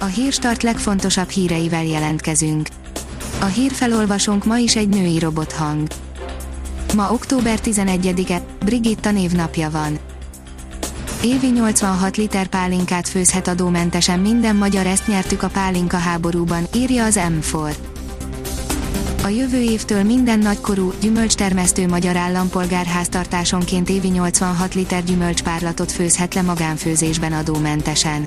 a hírstart legfontosabb híreivel jelentkezünk. A hírfelolvasónk ma is egy női robothang. Ma október 11-e, Brigitta névnapja van. Évi 86 liter pálinkát főzhet adómentesen minden magyar ezt nyertük a pálinka háborúban, írja az M4. A jövő évtől minden nagykorú, gyümölcstermesztő magyar állampolgár háztartásonként évi 86 liter gyümölcspárlatot főzhet le magánfőzésben adómentesen.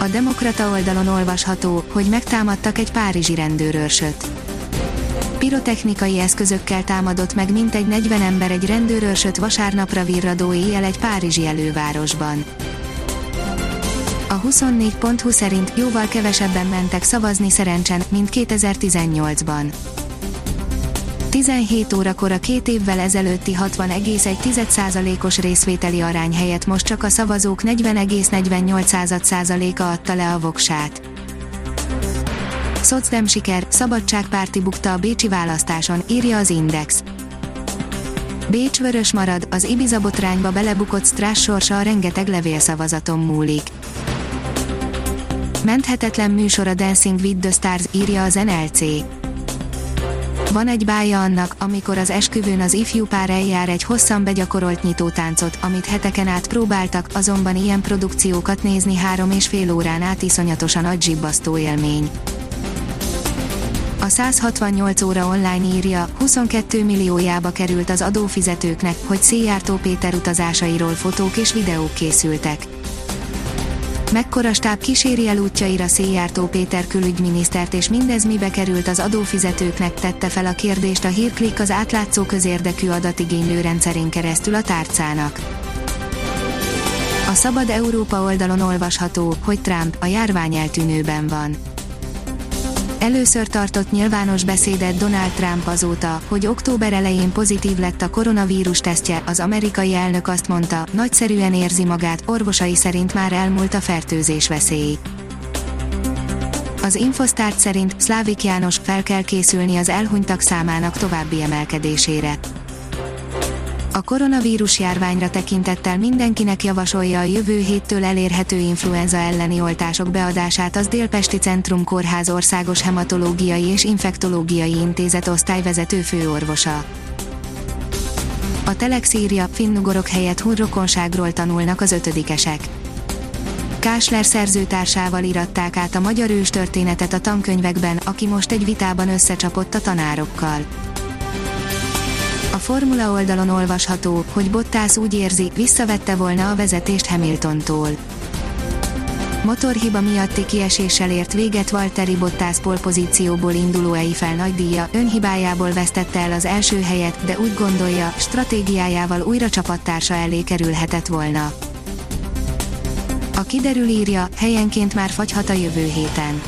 A Demokrata oldalon olvasható, hogy megtámadtak egy párizsi rendőrőrsöt. Pirotechnikai eszközökkel támadott meg mintegy 40 ember egy rendőrőrsöt vasárnapra virradó éjjel egy párizsi elővárosban. A 24.20 szerint jóval kevesebben mentek szavazni szerencsen, mint 2018-ban. 17 órakor a két évvel ezelőtti 60,1%-os részvételi arány helyett most csak a szavazók 40,48%-a adta le a voksát. Szocdem siker, szabadságpárti bukta a bécsi választáson, írja az Index. Bécs vörös marad, az Ibiza botrányba belebukott Strass sorsa a rengeteg levélszavazaton múlik. Menthetetlen műsor a Dancing with the Stars, írja az NLC. Van egy bája annak, amikor az esküvőn az ifjú pár eljár egy hosszan begyakorolt nyitótáncot, amit heteken át próbáltak, azonban ilyen produkciókat nézni három és fél órán át iszonyatosan agyibbasztó élmény. A 168 óra online írja, 22 milliójába került az adófizetőknek, hogy Széjártó Péter utazásairól fotók és videók készültek. Mekkora stáb kíséri el útjaira Széjártó Péter külügyminisztert és mindez mibe került az adófizetőknek tette fel a kérdést a hírklik az átlátszó közérdekű adatigénylő rendszerén keresztül a tárcának. A Szabad Európa oldalon olvasható, hogy Trump a járvány eltűnőben van Először tartott nyilvános beszédet Donald Trump azóta, hogy október elején pozitív lett a koronavírus tesztje, az amerikai elnök azt mondta, nagyszerűen érzi magát, orvosai szerint már elmúlt a fertőzés veszély. Az Infosztárt szerint Szlávik János fel kell készülni az elhunytak számának további emelkedésére. A koronavírus járványra tekintettel mindenkinek javasolja a jövő héttől elérhető influenza elleni oltások beadását az Délpesti Centrum Kórház Országos Hematológiai és Infektológiai Intézet osztályvezető főorvosa. A Telex írja, finnugorok helyett hunrokonságról tanulnak az ötödikesek. Kásler szerzőtársával iratták át a magyar őstörténetet a tankönyvekben, aki most egy vitában összecsapott a tanárokkal. Formula oldalon olvasható, hogy Bottas úgy érzi, visszavette volna a vezetést Hamiltontól. Motorhiba miatti kieséssel ért véget Valtteri Bottas polpozícióból induló Eiffel nagydíja, önhibájából vesztette el az első helyet, de úgy gondolja, stratégiájával újra csapattársa elé kerülhetett volna. A kiderül írja, helyenként már fagyhat a jövő héten.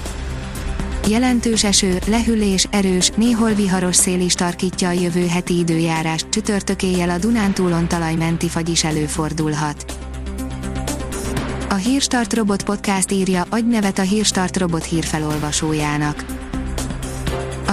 Jelentős eső, lehűlés, erős, néhol viharos szél is tarkítja a jövő heti időjárást, csütörtök éjjel a Dunántúlon talajmenti fagy is előfordulhat. A Hírstart Robot Podcast írja, adj nevet a Hírstart Robot hírfelolvasójának.